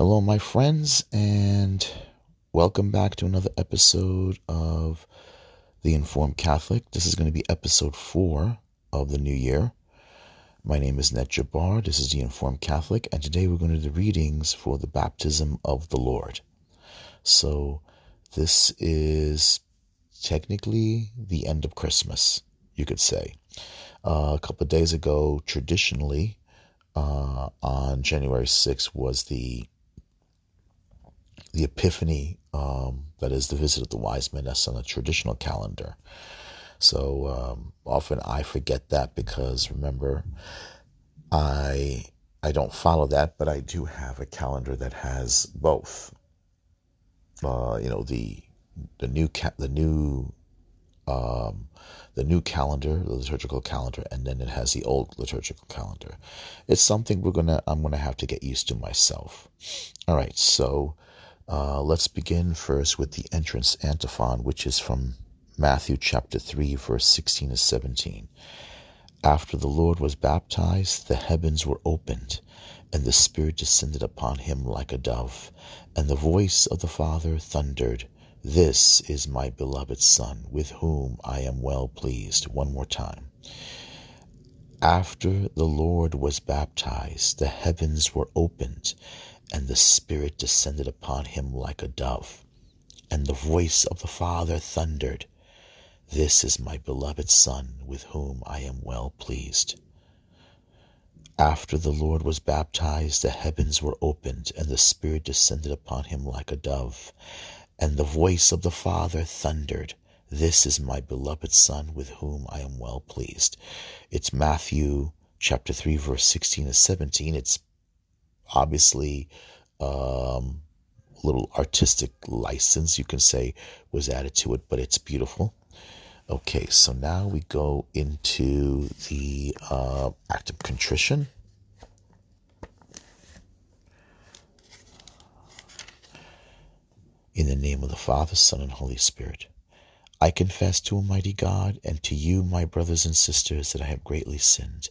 Hello, my friends, and welcome back to another episode of The Informed Catholic. This is going to be episode four of the new year. My name is Ned Jabbar. This is The Informed Catholic, and today we're going to do the readings for the baptism of the Lord. So, this is technically the end of Christmas, you could say. Uh, a couple of days ago, traditionally, uh, on January 6th was the the Epiphany, um, that is the visit of the wise men. That's on the traditional calendar. So um, often I forget that because remember, I I don't follow that, but I do have a calendar that has both. Uh, you know the the new ca- the new um, the new calendar, the liturgical calendar, and then it has the old liturgical calendar. It's something we're gonna I'm gonna have to get used to myself. All right, so uh, let's begin first with the entrance antiphon, which is from Matthew chapter 3, verse 16 to 17. After the Lord was baptized, the heavens were opened, and the Spirit descended upon him like a dove, and the voice of the Father thundered, This is my beloved Son, with whom I am well pleased. One more time. After the Lord was baptized, the heavens were opened, and the Spirit descended upon him like a dove. And the voice of the Father thundered, This is my beloved Son, with whom I am well pleased. After the Lord was baptized, the heavens were opened, and the Spirit descended upon him like a dove. And the voice of the Father thundered, This is my beloved Son, with whom I am well pleased. It's Matthew chapter 3, verse 16 to 17. It's obviously um, little artistic license, you can say, was added to it, but it's beautiful. Okay, so now we go into the uh, act of contrition. In the name of the Father, Son, and Holy Spirit. I confess to Almighty God and to you, my brothers and sisters, that I have greatly sinned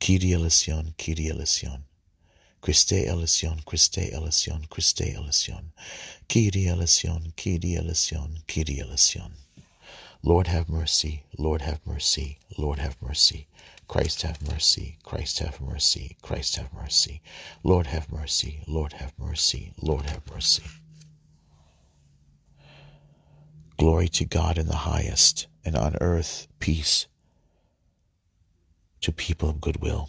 Kyrie eleison, Kyrie eleison. Christe eleison, Christe eleison, Christe eleison. Kyrie eleison, Kyrie eleison, Kyrie eleison. Lord have mercy, Lord have mercy, Lord have mercy. Christ have mercy, Christ have mercy, Christ have mercy. Lord have mercy, Lord have mercy, Lord have mercy. Glory to God in the highest, and on earth peace to people of goodwill.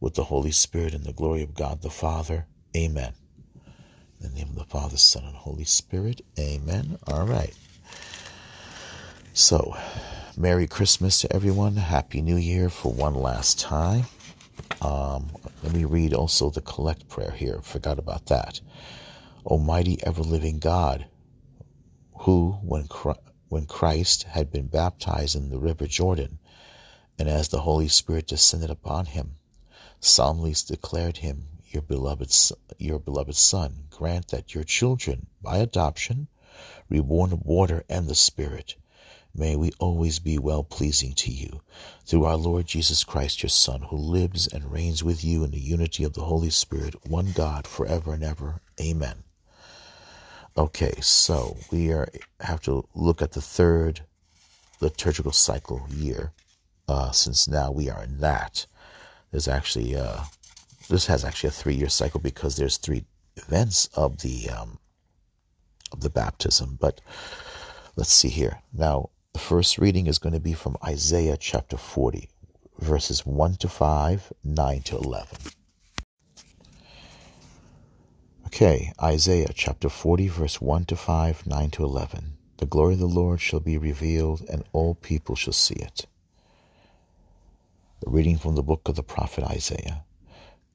with the Holy Spirit and the glory of God the Father. Amen. In the name of the Father, Son, and Holy Spirit. Amen. All right. So, Merry Christmas to everyone. Happy New Year for one last time. Um, let me read also the collect prayer here. Forgot about that. Almighty ever living God, who, when, when Christ had been baptized in the river Jordan, and as the Holy Spirit descended upon him, solemnly declared him your beloved, your beloved Son, grant that your children, by adoption, reborn of water and the Spirit, may we always be well pleasing to you. Through our Lord Jesus Christ, your Son, who lives and reigns with you in the unity of the Holy Spirit, one God, forever and ever. Amen. Okay, so we are have to look at the third liturgical cycle year, uh, since now we are in that there's actually uh, this has actually a three year cycle because there's three events of the um, of the baptism. But let's see here. Now, the first reading is going to be from Isaiah chapter 40, verses 1 to 5, 9 to 11. Okay, Isaiah chapter 40, verse 1 to 5, 9 to 11. The glory of the Lord shall be revealed, and all people shall see it. The reading from the book of the prophet Isaiah.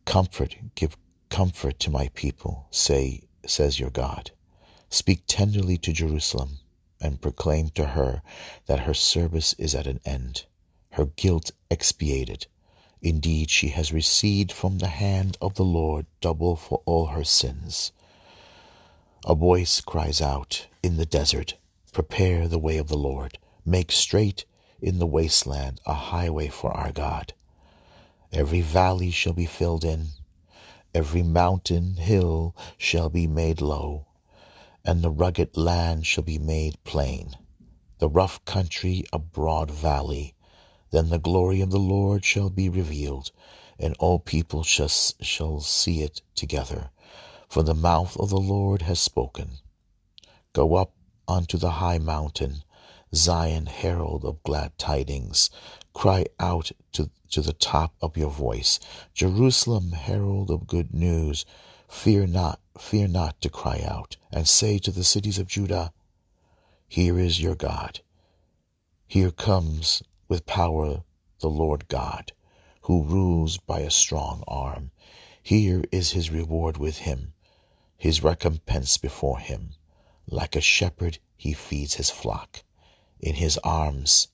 Comfort, give comfort to my people, say, says your God. Speak tenderly to Jerusalem, and proclaim to her that her service is at an end, her guilt expiated Indeed, she has received from the hand of the Lord double for all her sins. A voice cries out in the desert, Prepare the way of the Lord, make straight in the wasteland a highway for our God. Every valley shall be filled in, every mountain hill shall be made low, and the rugged land shall be made plain, the rough country a broad valley then the glory of the Lord shall be revealed, and all people shall, shall see it together. For the mouth of the Lord has spoken. Go up unto the high mountain, Zion, herald of glad tidings. Cry out to, to the top of your voice, Jerusalem, herald of good news. Fear not, fear not to cry out, and say to the cities of Judah, Here is your God. Here comes with power the Lord God, who rules by a strong arm. Here is his reward with him, his recompense before him. Like a shepherd, he feeds his flock. In his arms,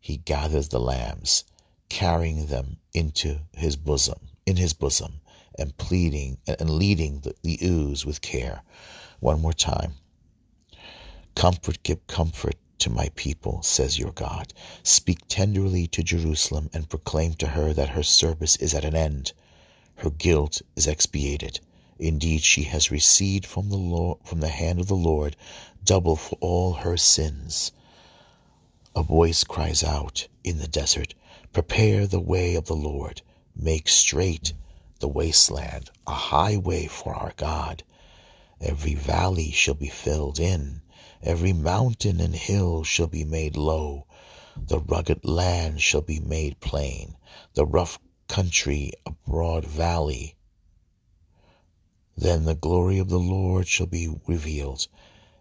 he gathers the lambs, carrying them into his bosom, in his bosom, and pleading and leading the, the ewes with care. One more time. Comfort, give comfort to my people, says your God. Speak tenderly to Jerusalem and proclaim to her that her service is at an end. Her guilt is expiated. Indeed, she has received from the Lord, from the hand of the Lord double for all her sins. A voice cries out in the desert, Prepare the way of the Lord, make straight the wasteland, a highway for our God. Every valley shall be filled in, Every mountain and hill shall be made low, the rugged land shall be made plain, the rough country a broad valley. Then the glory of the Lord shall be revealed,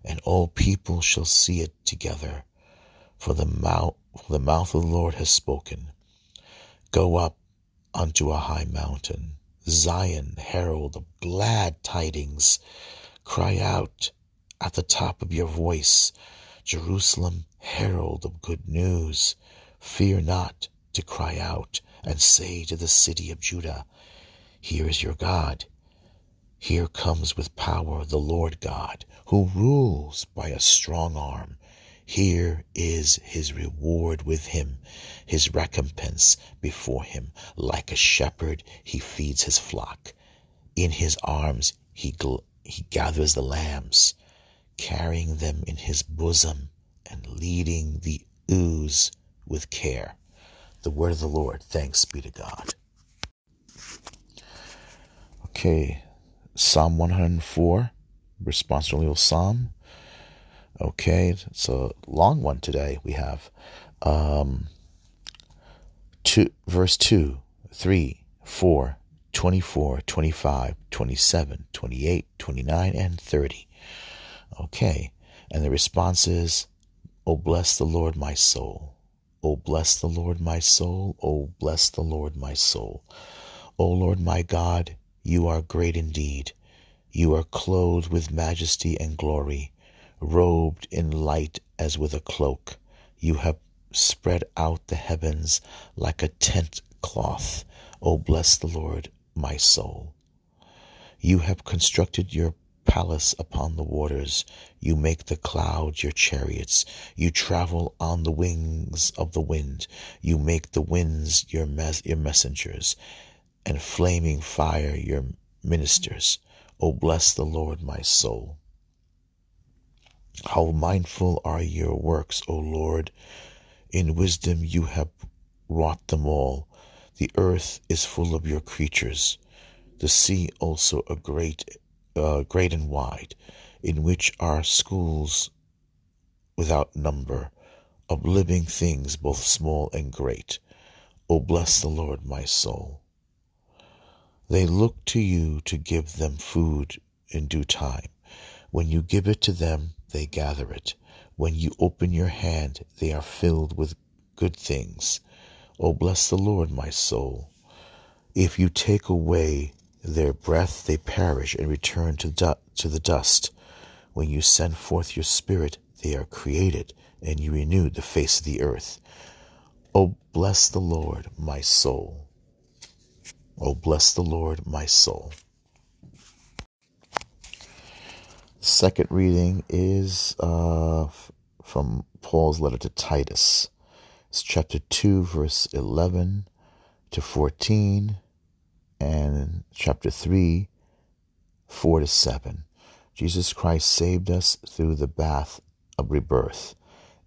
and all people shall see it together. For the mouth, for the mouth of the Lord has spoken. Go up unto a high mountain, Zion, herald of glad tidings. Cry out at the top of your voice, Jerusalem, herald of good news. Fear not to cry out and say to the city of Judah, Here is your God. Here comes with power the Lord God, who rules by a strong arm. Here is his reward with him, his recompense before him. Like a shepherd, he feeds his flock. In his arms, he, gl- he gathers the lambs carrying them in his bosom and leading the ewes with care. The word of the Lord. Thanks be to God. Okay, Psalm 104, responsorial psalm. Okay, it's a long one today. We have um, two, verse 2, 3, 4, 24, 25, 27, 28, 29, and 30. Okay. And the response is, Oh, bless the Lord, my soul. Oh, bless the Lord, my soul. Oh, bless the Lord, my soul. O Lord, my God, you are great indeed. You are clothed with majesty and glory, robed in light as with a cloak. You have spread out the heavens like a tent cloth. O bless the Lord, my soul. You have constructed your palace upon the waters. You make the clouds your chariots. You travel on the wings of the wind. You make the winds your, mes- your messengers, and flaming fire your ministers. O bless the Lord, my soul. How mindful are your works, O Lord! In wisdom you have wrought them all. The earth is full of your creatures, the sea also a great uh, great and wide, in which are schools without number of living things both small and great. O bless the Lord, my soul. They look to you to give them food in due time. When you give it to them, they gather it. When you open your hand, they are filled with good things. O bless the Lord, my soul. If you take away their breath, they perish and return to, du- to the dust. When you send forth your spirit, they are created, and you renew the face of the earth. O bless the Lord, my soul. O bless the Lord, my soul. Second reading is uh, from Paul's letter to Titus. It's chapter 2, verse 11 to 14, and chapter 3, 4 to 7. Jesus Christ saved us through the bath of rebirth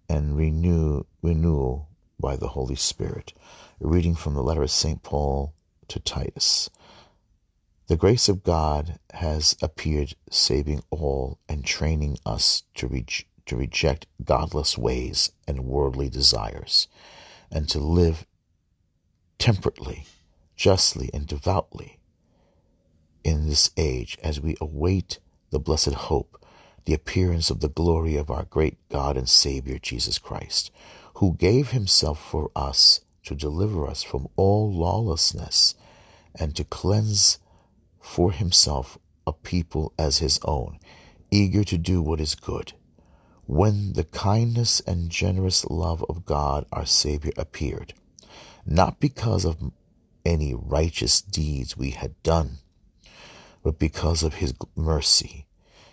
and renew, renewal by the Holy Spirit. A reading from the letter of St. Paul to Titus. The grace of God has appeared, saving all and training us to, reach, to reject godless ways and worldly desires, and to live temperately, justly, and devoutly in this age as we await the blessed hope, the appearance of the glory of our great God and Savior Jesus Christ, who gave himself for us to deliver us from all lawlessness and to cleanse for himself a people as his own, eager to do what is good. When the kindness and generous love of God our Savior appeared, not because of any righteous deeds we had done, but because of his mercy,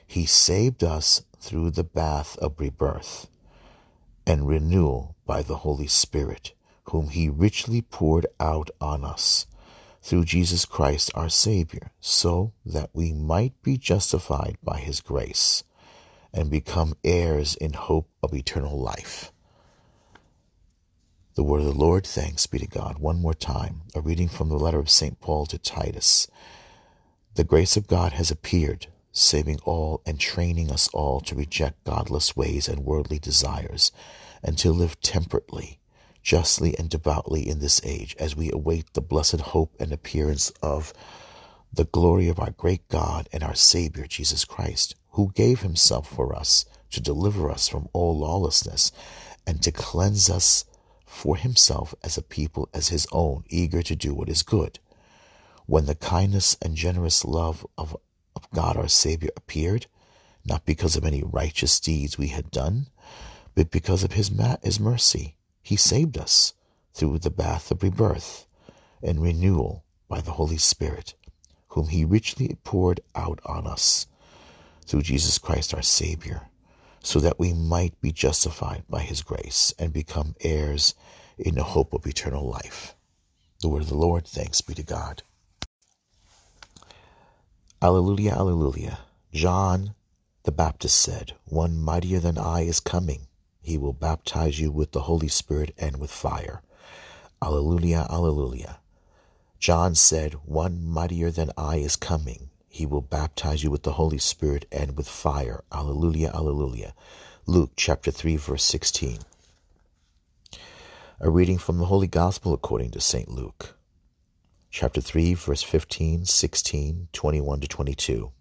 he saved us through the bath of rebirth and renewal by the Holy Spirit, whom he richly poured out on us through Jesus Christ our Savior, so that we might be justified by his grace and become heirs in hope of eternal life. The word of the Lord, thanks be to God. One more time, a reading from the letter of St. Paul to Titus. The grace of God has appeared, saving all and training us all to reject godless ways and worldly desires, and to live temperately, justly, and devoutly in this age, as we await the blessed hope and appearance of the glory of our great God and our Savior, Jesus Christ, who gave himself for us to deliver us from all lawlessness and to cleanse us for himself as a people as his own, eager to do what is good. When the kindness and generous love of, of God our Savior appeared, not because of any righteous deeds we had done, but because of his, ma- his mercy, he saved us through the bath of rebirth and renewal by the Holy Spirit, whom he richly poured out on us through Jesus Christ our Savior so that we might be justified by his grace and become heirs in the hope of eternal life. The word of the Lord, thanks be to God. Alleluia, alleluia. John the Baptist said, One mightier than I is coming. He will baptize you with the Holy Spirit and with fire. Alleluia, alleluia. John said, One mightier than I is coming. He will baptize you with the Holy Spirit and with fire. Alleluia, alleluia. Luke chapter 3, verse 16. A reading from the Holy Gospel according to St. Luke, chapter 3, verse 15, 16, 21 to 22.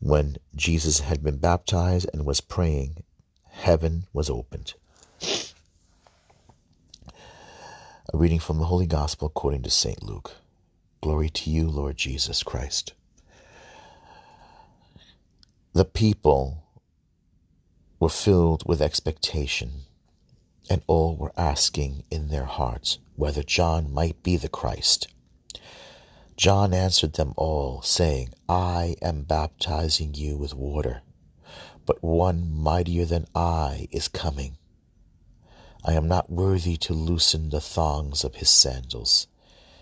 When Jesus had been baptized and was praying, heaven was opened. A reading from the Holy Gospel according to St. Luke. Glory to you, Lord Jesus Christ. The people were filled with expectation, and all were asking in their hearts whether John might be the Christ. John answered them all, saying, I am baptizing you with water, but one mightier than I is coming. I am not worthy to loosen the thongs of his sandals.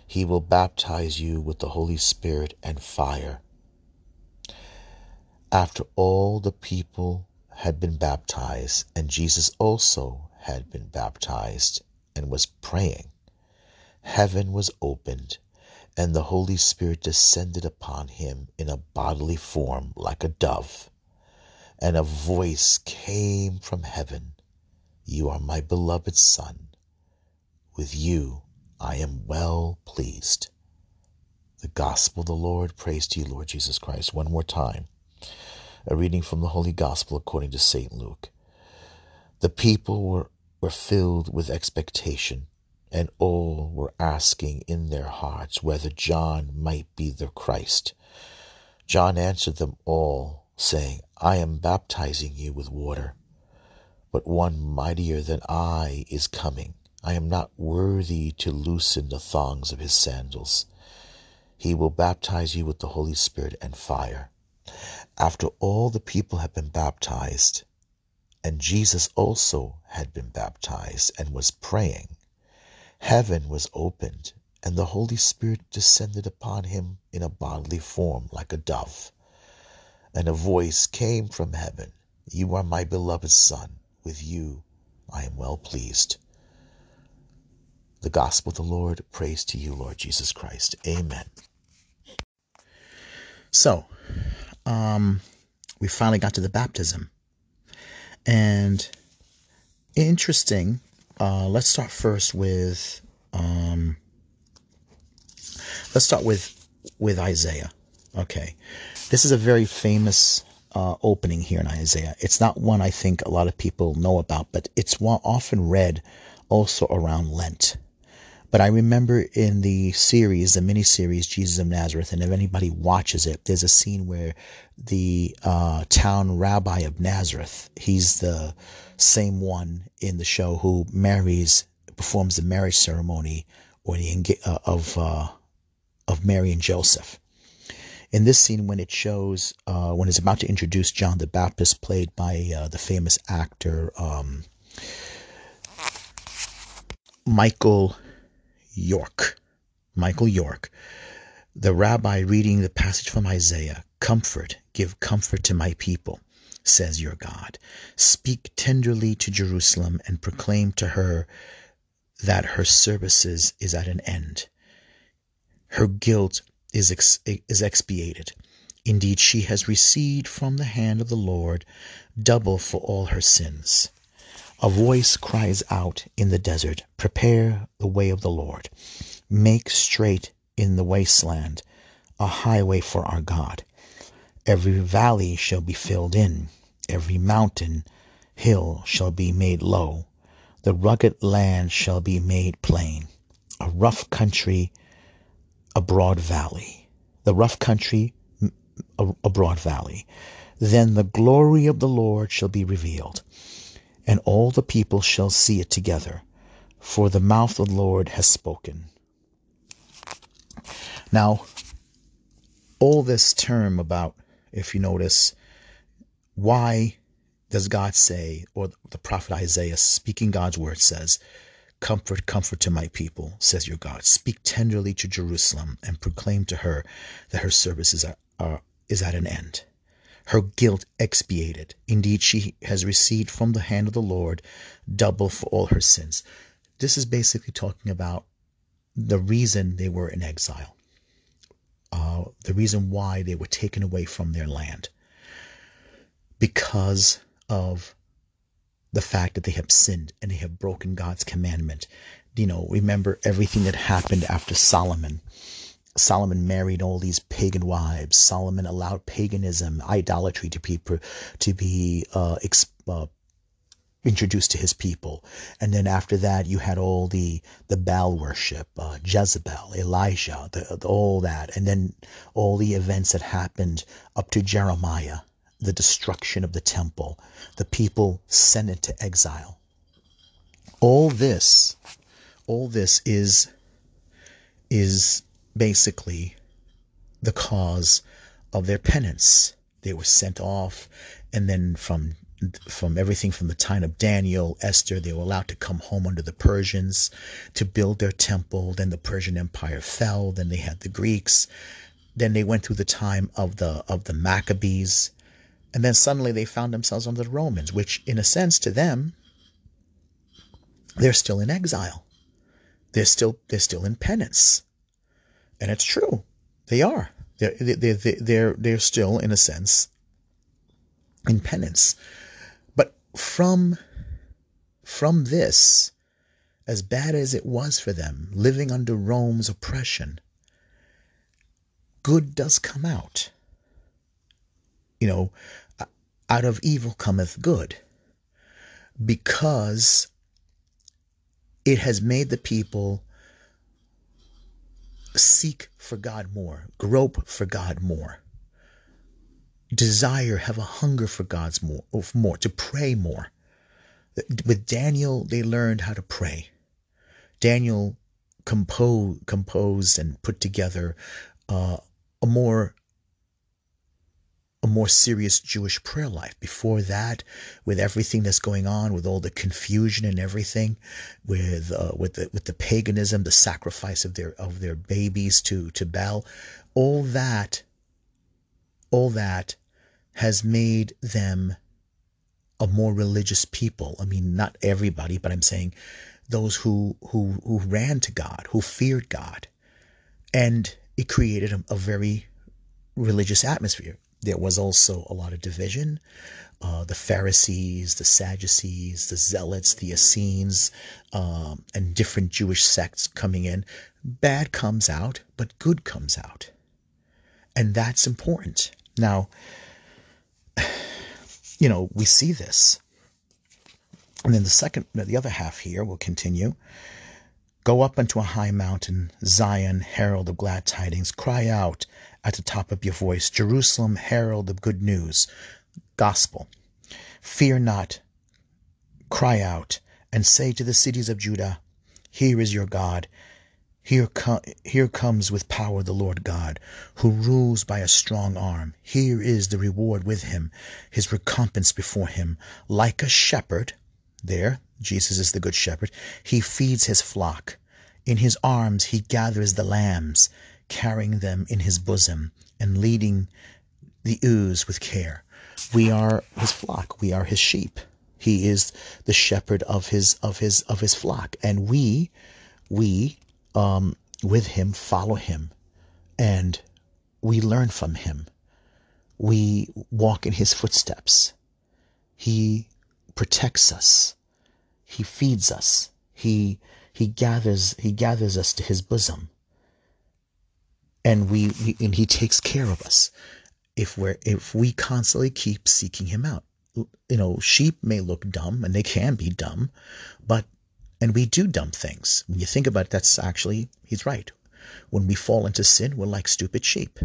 He will baptize you with the Holy Spirit and fire. After all the people had been baptized, and Jesus also had been baptized and was praying, heaven was opened, and the Holy Spirit descended upon him in a bodily form like a dove. And a voice came from heaven You are my beloved Son. With you I am well pleased. The Gospel of the Lord. Praise to you, Lord Jesus Christ. One more time. A reading from the Holy Gospel according to St. Luke. The people were, were filled with expectation and all were asking in their hearts whether John might be the Christ. John answered them all, saying, I am baptizing you with water, but one mightier than I is coming. I am not worthy to loosen the thongs of his sandals. He will baptize you with the Holy Spirit and fire. After all the people had been baptized, and Jesus also had been baptized and was praying, Heaven was opened, and the Holy Spirit descended upon him in a bodily form like a dove. And a voice came from heaven You are my beloved Son, with you I am well pleased. The Gospel of the Lord, praise to you, Lord Jesus Christ. Amen. So, um, we finally got to the baptism. And interesting uh, let's start first with um, let's start with with Isaiah. Okay, this is a very famous uh, opening here in Isaiah. It's not one I think a lot of people know about, but it's often read also around Lent. But I remember in the series, the mini series Jesus of Nazareth, and if anybody watches it, there's a scene where the uh, town rabbi of Nazareth, he's the same one in the show who marries, performs the marriage ceremony or the uh, of uh, of Mary and Joseph. In this scene, when it shows uh, when it's about to introduce John the Baptist, played by uh, the famous actor um, Michael York, Michael York, the rabbi reading the passage from Isaiah, "Comfort, give comfort to my people." says your God. Speak tenderly to Jerusalem and proclaim to her that her services is at an end. Her guilt is, ex- is expiated. Indeed, she has received from the hand of the Lord double for all her sins. A voice cries out in the desert, Prepare the way of the Lord. Make straight in the wasteland a highway for our God. Every valley shall be filled in, every mountain hill shall be made low, the rugged land shall be made plain, a rough country, a broad valley. The rough country, a, a broad valley. Then the glory of the Lord shall be revealed, and all the people shall see it together, for the mouth of the Lord has spoken. Now, all this term about if you notice, why does God say, or the prophet Isaiah speaking God's word says, Comfort, comfort to my people, says your God. Speak tenderly to Jerusalem and proclaim to her that her services are, are, is at an end. Her guilt expiated. Indeed, she has received from the hand of the Lord double for all her sins. This is basically talking about the reason they were in exile uh, the reason why they were taken away from their land because of the fact that they have sinned and they have broken God's commandment. You know, remember everything that happened after Solomon. Solomon married all these pagan wives. Solomon allowed paganism, idolatry to be to be uh, uh, introduced to his people. And then after that, you had all the the Baal worship, uh, Jezebel, Elijah, the, the, all that, and then all the events that happened up to Jeremiah, the destruction of the temple, the people sent into exile. All this, all this is is basically the cause of their penance. They were sent off, and then from from everything from the time of Daniel, Esther, they were allowed to come home under the Persians to build their temple. Then the Persian Empire fell. Then they had the Greeks. Then they went through the time of the of the Maccabees, and then suddenly they found themselves under the Romans, which, in a sense, to them, they're still in exile. They're still they're still in penance. and it's true. They are. They're they're they're they're, they're still in a sense in penance, but from from this, as bad as it was for them, living under Rome's oppression, good does come out. You know, out of evil cometh good. Because it has made the people seek for God more, grope for God more, desire, have a hunger for God's more, more, to pray more. With Daniel, they learned how to pray. Daniel composed, composed and put together uh, a more a more serious Jewish prayer life. Before that, with everything that's going on, with all the confusion and everything, with uh, with the with the paganism, the sacrifice of their of their babies to to Baal, all that, all that has made them a more religious people. I mean, not everybody, but I'm saying those who who who ran to God, who feared God, and it created a, a very religious atmosphere. There was also a lot of division. Uh, the Pharisees, the Sadducees, the Zealots, the Essenes, um, and different Jewish sects coming in. Bad comes out, but good comes out. And that's important. Now, you know, we see this. And then the second, the other half here will continue. Go up unto a high mountain, Zion, herald of glad tidings. Cry out at the top of your voice, Jerusalem, herald the good news, gospel. Fear not, cry out, and say to the cities of Judah, Here is your God. Here, com- here comes with power the Lord God, who rules by a strong arm. Here is the reward with him, his recompense before him. Like a shepherd, there, Jesus is the good shepherd, he feeds his flock. In his arms he gathers the lambs carrying them in his bosom and leading the ewes with care. We are his flock. We are his sheep. He is the shepherd of his of his of his flock, and we we um, with him follow him, and we learn from him. We walk in his footsteps. He protects us. He feeds us. He he gathers he gathers us to his bosom and we, we and he takes care of us. If we're if we constantly keep seeking him out you know sheep may look dumb and they can be dumb but and we do dumb things. When you think about it that's actually he's right. When we fall into sin we're like stupid sheep.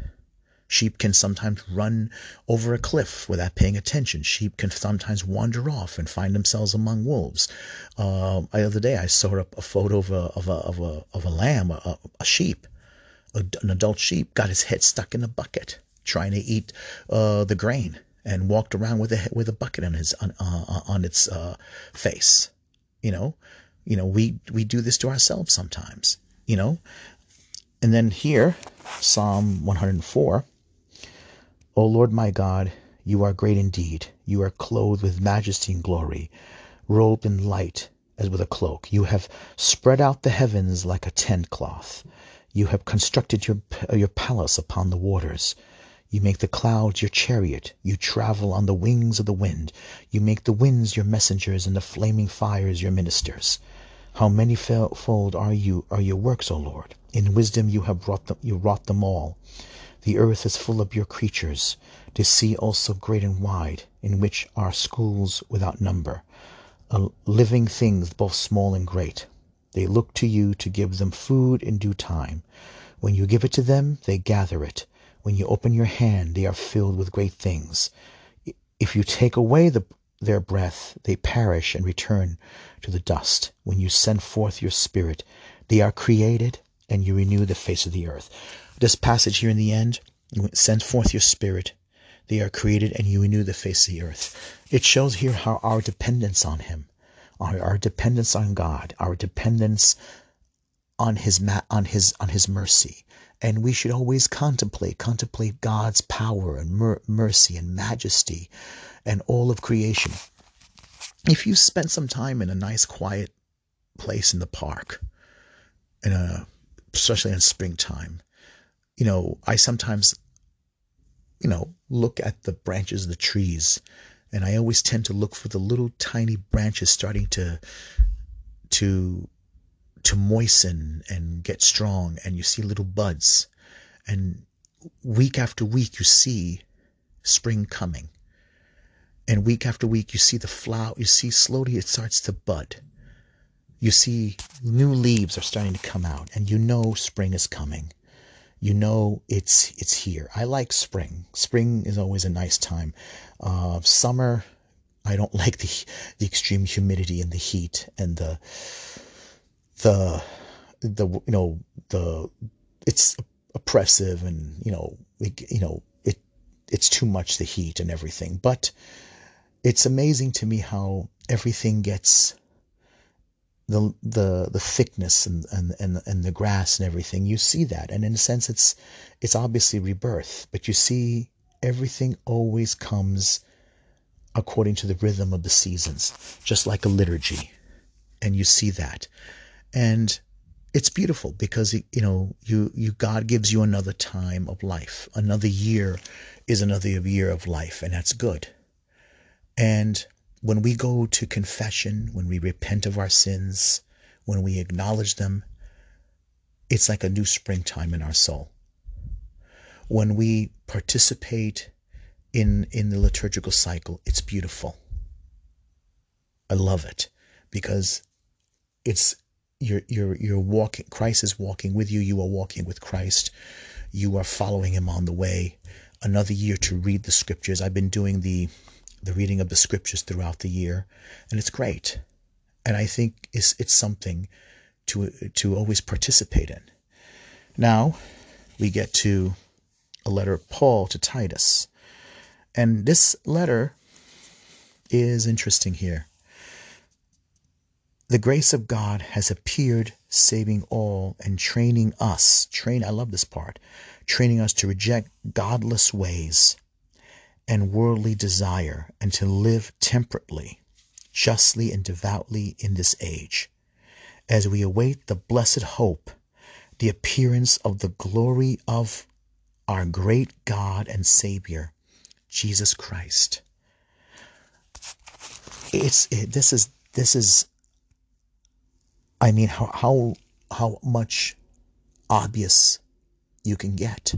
Sheep can sometimes run over a cliff without paying attention. Sheep can sometimes wander off and find themselves among wolves. Uh, the other day i saw a, a photo of a of a of a, of a lamb a, a sheep an adult sheep got his head stuck in a bucket trying to eat uh, the grain and walked around with a with a bucket on his on, uh, on its uh, face. You know, you know we we do this to ourselves sometimes. You know, and then here, Psalm 104. O Lord my God, you are great indeed. You are clothed with majesty and glory, robed in light as with a cloak. You have spread out the heavens like a tent cloth. You have constructed your, your palace upon the waters. You make the clouds your chariot. You travel on the wings of the wind. You make the winds your messengers and the flaming fires your ministers. How manifold are you are your works, O Lord? In wisdom you have wrought them, you wrought them all. The earth is full of your creatures, the sea also great and wide, in which are schools without number, living things both small and great. They look to you to give them food in due time. When you give it to them, they gather it. When you open your hand, they are filled with great things. If you take away the, their breath, they perish and return to the dust. When you send forth your spirit, they are created and you renew the face of the earth. This passage here in the end, send forth your spirit. They are created and you renew the face of the earth. It shows here how our dependence on Him our, dependence on God, our dependence on his on his on his mercy. And we should always contemplate contemplate God's power and mer- mercy and majesty and all of creation. If you spend some time in a nice quiet place in the park in a especially in springtime you know, I sometimes, you know, look at the branches of the trees and I always tend to look for the little tiny branches starting to, to, to moisten and get strong and you see little buds. And week after week you see spring coming. And week after week you see the flower you see slowly it starts to bud. You see new leaves are starting to come out and you know spring is coming you know it's it's here. I like spring. Spring is always a nice time. Uh, summer i don't like the the extreme humidity and the heat and the the the you know the it's oppressive and you know it, you know it it's too much the heat and everything. But it's amazing to me how everything gets the the the thickness and, and and and the grass and everything you see that. And in a sense it's it's obviously rebirth but you see everything always comes according to the rhythm of the seasons just like a liturgy. And you see that. And it's beautiful because you know you you God gives you another time of life. Another year is another year of life and that's good. And when we go to confession, when we repent of our sins, when we acknowledge them, it's like a new springtime in our soul. When we participate in, in the liturgical cycle, it's beautiful. I love it because it's you're you're you're walking Christ is walking with you, you are walking with Christ. You are following him on the way. Another year to read the scriptures. I've been doing the the reading of the scriptures throughout the year, and it's great. And I think it's it's something to to always participate in. Now we get to a letter of Paul to Titus. And this letter is interesting here. The grace of God has appeared, saving all and training us. Train, I love this part. Training us to reject godless ways and worldly desire and to live temperately, justly, and devoutly in this age, as we await the blessed hope, the appearance of the glory of our great God and Savior, Jesus Christ. It's it, this is this is I mean how how how much obvious you can get.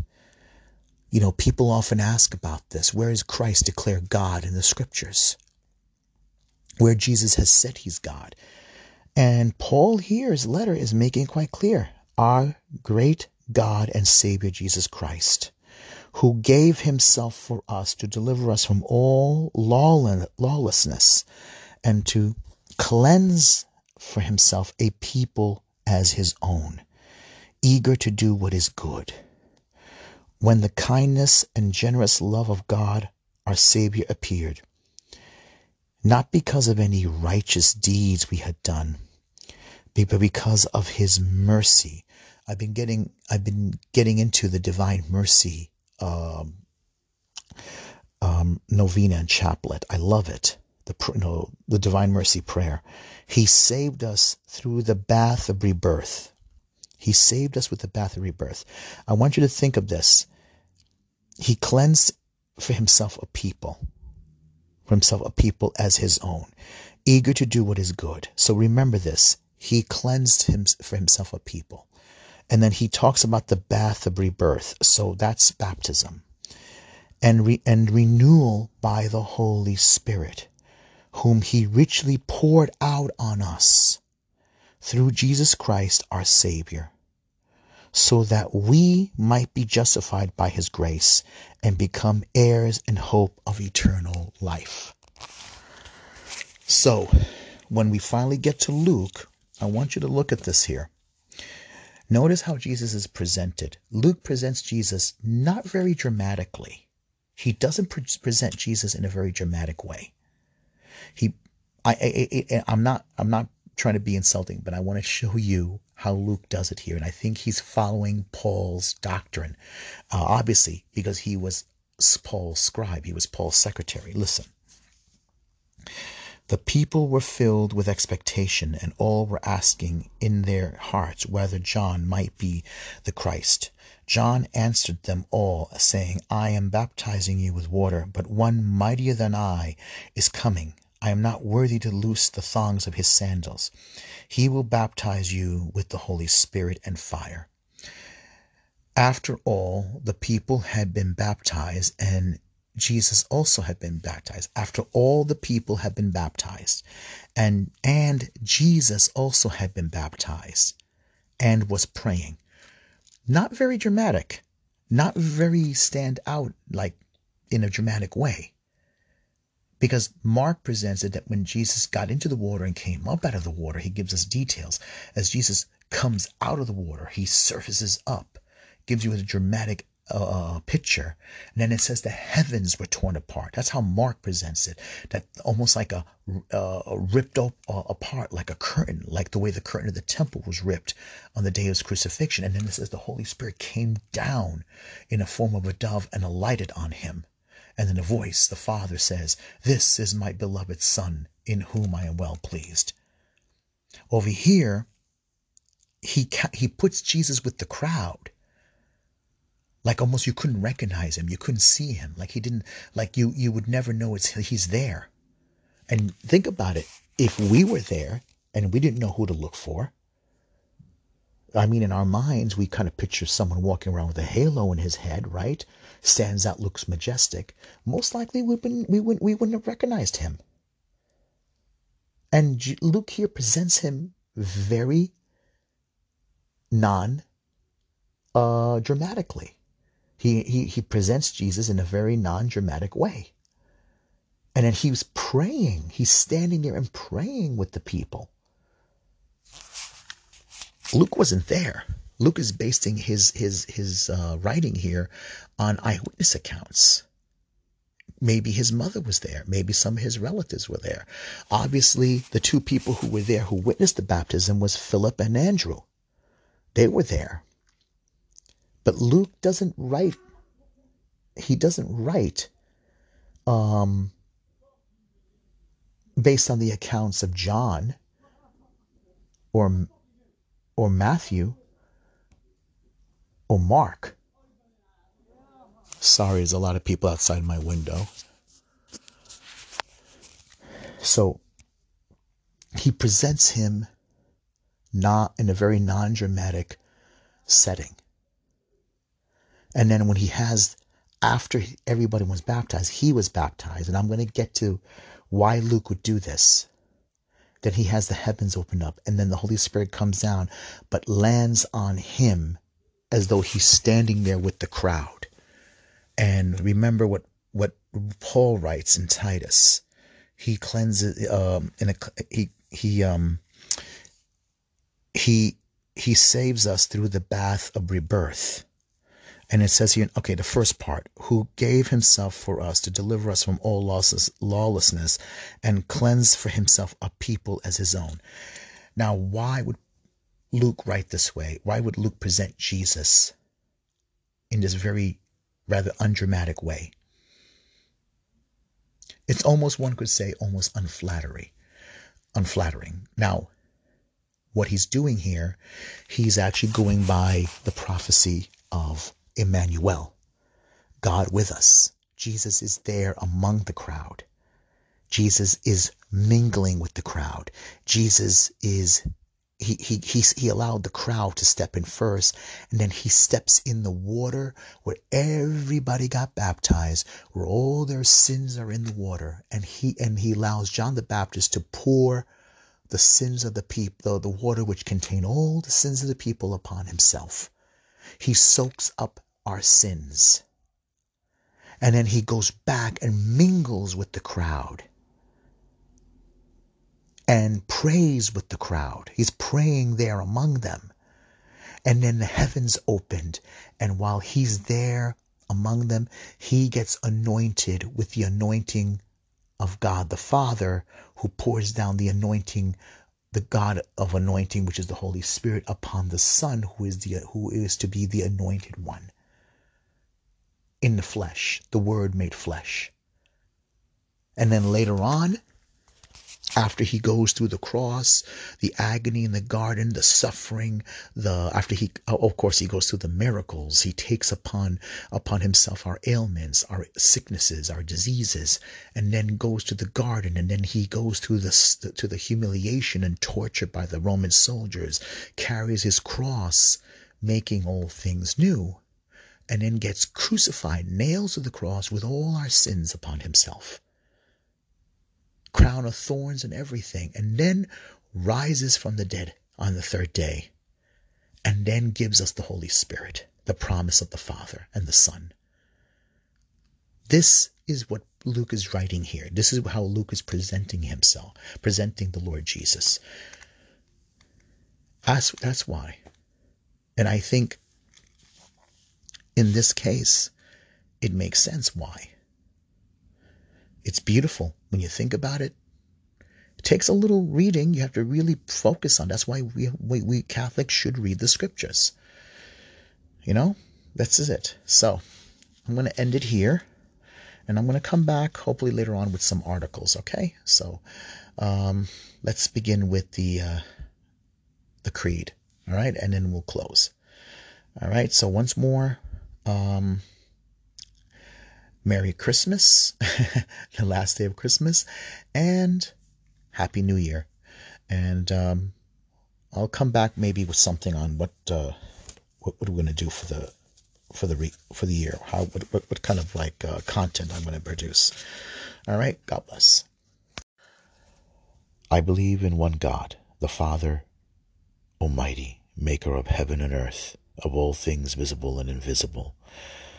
You know, people often ask about this. Where is Christ declared God in the scriptures? Where Jesus has said he's God. And Paul here, his letter is making quite clear our great God and Savior Jesus Christ, who gave himself for us to deliver us from all lawlessness and to cleanse for himself a people as his own, eager to do what is good when the kindness and generous love of God our Savior appeared, not because of any righteous deeds we had done, but because of His mercy. I've been getting I've been getting into the Divine Mercy um, um, novena and chaplet. I love it. The know, the Divine Mercy prayer. He saved us through the bath of rebirth. He saved us with the bath of rebirth. I want you to think of this. He cleansed for himself a people, for himself a people as his own, eager to do what is good. So remember this. He cleansed him for himself a people. And then he talks about the bath of rebirth. So that's baptism. And, re- and renewal by the Holy Spirit, whom he richly poured out on us through Jesus Christ our Savior so that we might be justified by his grace and become heirs and hope of eternal life. So, when we finally get to Luke, I want you to look at this here. Notice how Jesus is presented. Luke presents Jesus not very dramatically. He doesn't pre- present Jesus in a very dramatic way. He, I, I, I, I'm not, I'm not trying to be insulting, but I want to show you how Luke does it here. And I think he's following Paul's doctrine, uh, obviously, because he was Paul's scribe, he was Paul's secretary. Listen. The people were filled with expectation, and all were asking in their hearts whether John might be the Christ. John answered them all, saying, I am baptizing you with water, but one mightier than I is coming. I am not worthy to loose the thongs of his sandals. He will baptize you with the Holy Spirit and fire. After all, the people had been baptized, and Jesus also had been baptized. After all the people had been baptized, and and Jesus also had been baptized and was praying. Not very dramatic, not very stand out like in a dramatic way. Because Mark presents it that when Jesus got into the water and came up out of the water, he gives us details. As Jesus comes out of the water, he surfaces up gives you a dramatic uh, uh, picture. And then it says the heavens were torn apart. That's how Mark presents it. That almost like a, uh, ripped up uh, apart, like a curtain, like the way the curtain of the temple was ripped on the day of his crucifixion. And then it says the Holy Spirit came down in a form of a dove and alighted on him. And then a voice, the Father says, This is my beloved Son, in whom I am well pleased. Over here, he he puts Jesus with the crowd. Like almost you couldn't recognize him. You couldn't see him. Like he didn't like you you would never know it's he's there. And think about it. If we were there and we didn't know who to look for i mean in our minds we kind of picture someone walking around with a halo in his head right stands out looks majestic most likely we wouldn't we wouldn't we wouldn't have recognized him and luke here presents him very non uh dramatically he, he, he presents Jesus in a very non dramatic way. And then he was praying. He's standing there and praying with the people. Luke wasn't there. Luke is basing his his his uh, writing here on eyewitness accounts. Maybe his mother was there. Maybe some of his relatives were there. Obviously, the two people who were there who witnessed the baptism was Philip and Andrew. They were there. But Luke doesn't write, he doesn't write um, based on the accounts of John or, or Matthew or Mark. Sorry, there's a lot of people outside my window. So he presents him not in a very non-dramatic setting. And then when he has, after everybody was baptized, he was baptized. And I'm going to get to why Luke would do this. Then he has the heavens open up, and then the Holy Spirit comes down, but lands on him as though he's standing there with the crowd. And remember what, what Paul writes in Titus. He cleanses, um, in a, he, he, um, he, he saves us through the bath of rebirth and it says here, okay, the first part, who gave himself for us to deliver us from all losses, lawlessness and cleanse for himself a people as his own. Now, why would Luke write this way? Why would Luke present Jesus in this very rather undramatic way? It's almost, one could say, almost unflattering. Unflattering. Now, what he's doing here, he's actually going by the prophecy of Emmanuel, God with us. Jesus is there among the crowd. Jesus is mingling with the crowd. Jesus is he he he, he allowed the crowd to step in first and then he steps in the water where everybody got baptized where all their sins are in the water and he and he allows John the Baptist to pour the sins of the people the water which contain all the sins of the people upon himself he soaks up our sins. And then he goes back and mingles with the crowd and prays with the crowd. He's praying there among them. And then the heavens opened. And while he's there among them, he gets anointed with the anointing of God the Father, who pours down the anointing, the God of anointing, which is the Holy Spirit, upon the Son, who is the who is to be the anointed one in the flesh, the Word made flesh. And then later on, after he goes through the cross, the agony in the garden, the suffering, the after he oh, of course he goes through the miracles, he takes upon upon himself our ailments, our sicknesses, our diseases, and then goes to the garden, and then he goes through the to the humiliation and torture by the Roman soldiers, carries his cross, making all things new, and then gets crucified, nails to the cross with all our sins upon himself crown of thorns and everything, and then rises from the dead on the third day, and then gives us the Holy Spirit, the promise of the Father and the Son. This is what Luke is writing here. This is how Luke is presenting himself, presenting the Lord Jesus. That's, that's why. And I think in this case, it makes sense why. It's beautiful when you think about it. It takes a little reading. You have to really focus on. That's why we, we, we Catholics should read the scriptures. You know, this is it. So I'm going to end it here. And I'm going to come back hopefully later on with some articles. Okay. So um, let's begin with the, uh, the creed. All right. And then we'll close. All right. So once more, um, Merry Christmas, the last day of Christmas, and Happy New Year. And um, I'll come back maybe with something on what uh, what, what we're going to do for the for the re, for the year. How what, what, what kind of like uh, content I'm going to produce. All right. God bless. I believe in one God, the Father, Almighty, Maker of heaven and earth, of all things visible and invisible.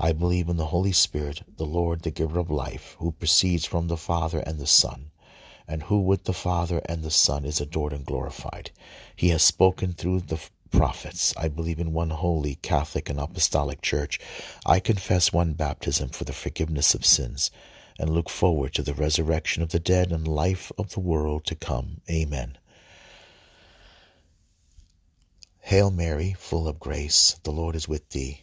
I believe in the Holy Spirit, the Lord, the giver of life, who proceeds from the Father and the Son, and who with the Father and the Son is adored and glorified. He has spoken through the prophets. I believe in one holy, Catholic, and Apostolic Church. I confess one baptism for the forgiveness of sins, and look forward to the resurrection of the dead and life of the world to come. Amen. Hail Mary, full of grace, the Lord is with thee.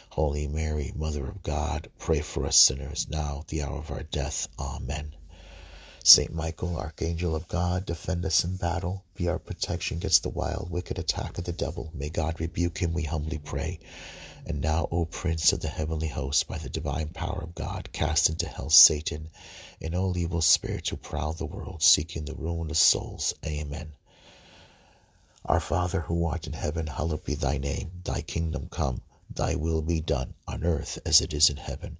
Holy Mary, Mother of God, pray for us sinners, now the hour of our death. Amen. Saint Michael, Archangel of God, defend us in battle. Be our protection against the wild, wicked attack of the devil. May God rebuke him, we humbly pray. And now, O Prince of the heavenly host, by the divine power of God, cast into hell Satan and all evil spirits who prowl the world, seeking the ruin of souls. Amen. Our Father, who art in heaven, hallowed be thy name. Thy kingdom come. Thy will be done on earth as it is in heaven.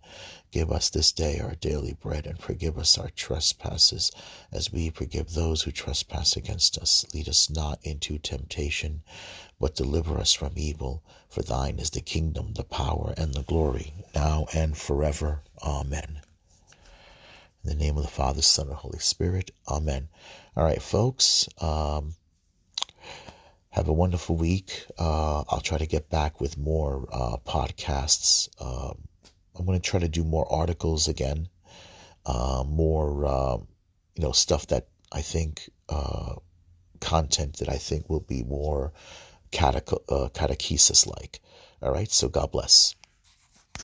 Give us this day our daily bread, and forgive us our trespasses, as we forgive those who trespass against us. Lead us not into temptation, but deliver us from evil. For thine is the kingdom, the power, and the glory, now and forever. Amen. In the name of the Father, Son, and Holy Spirit. Amen. All right, folks. Um, have a wonderful week. Uh, I'll try to get back with more uh, podcasts. Um, I'm going to try to do more articles again, uh, more um, you know stuff that I think uh, content that I think will be more uh, catechesis like. All right, so God bless.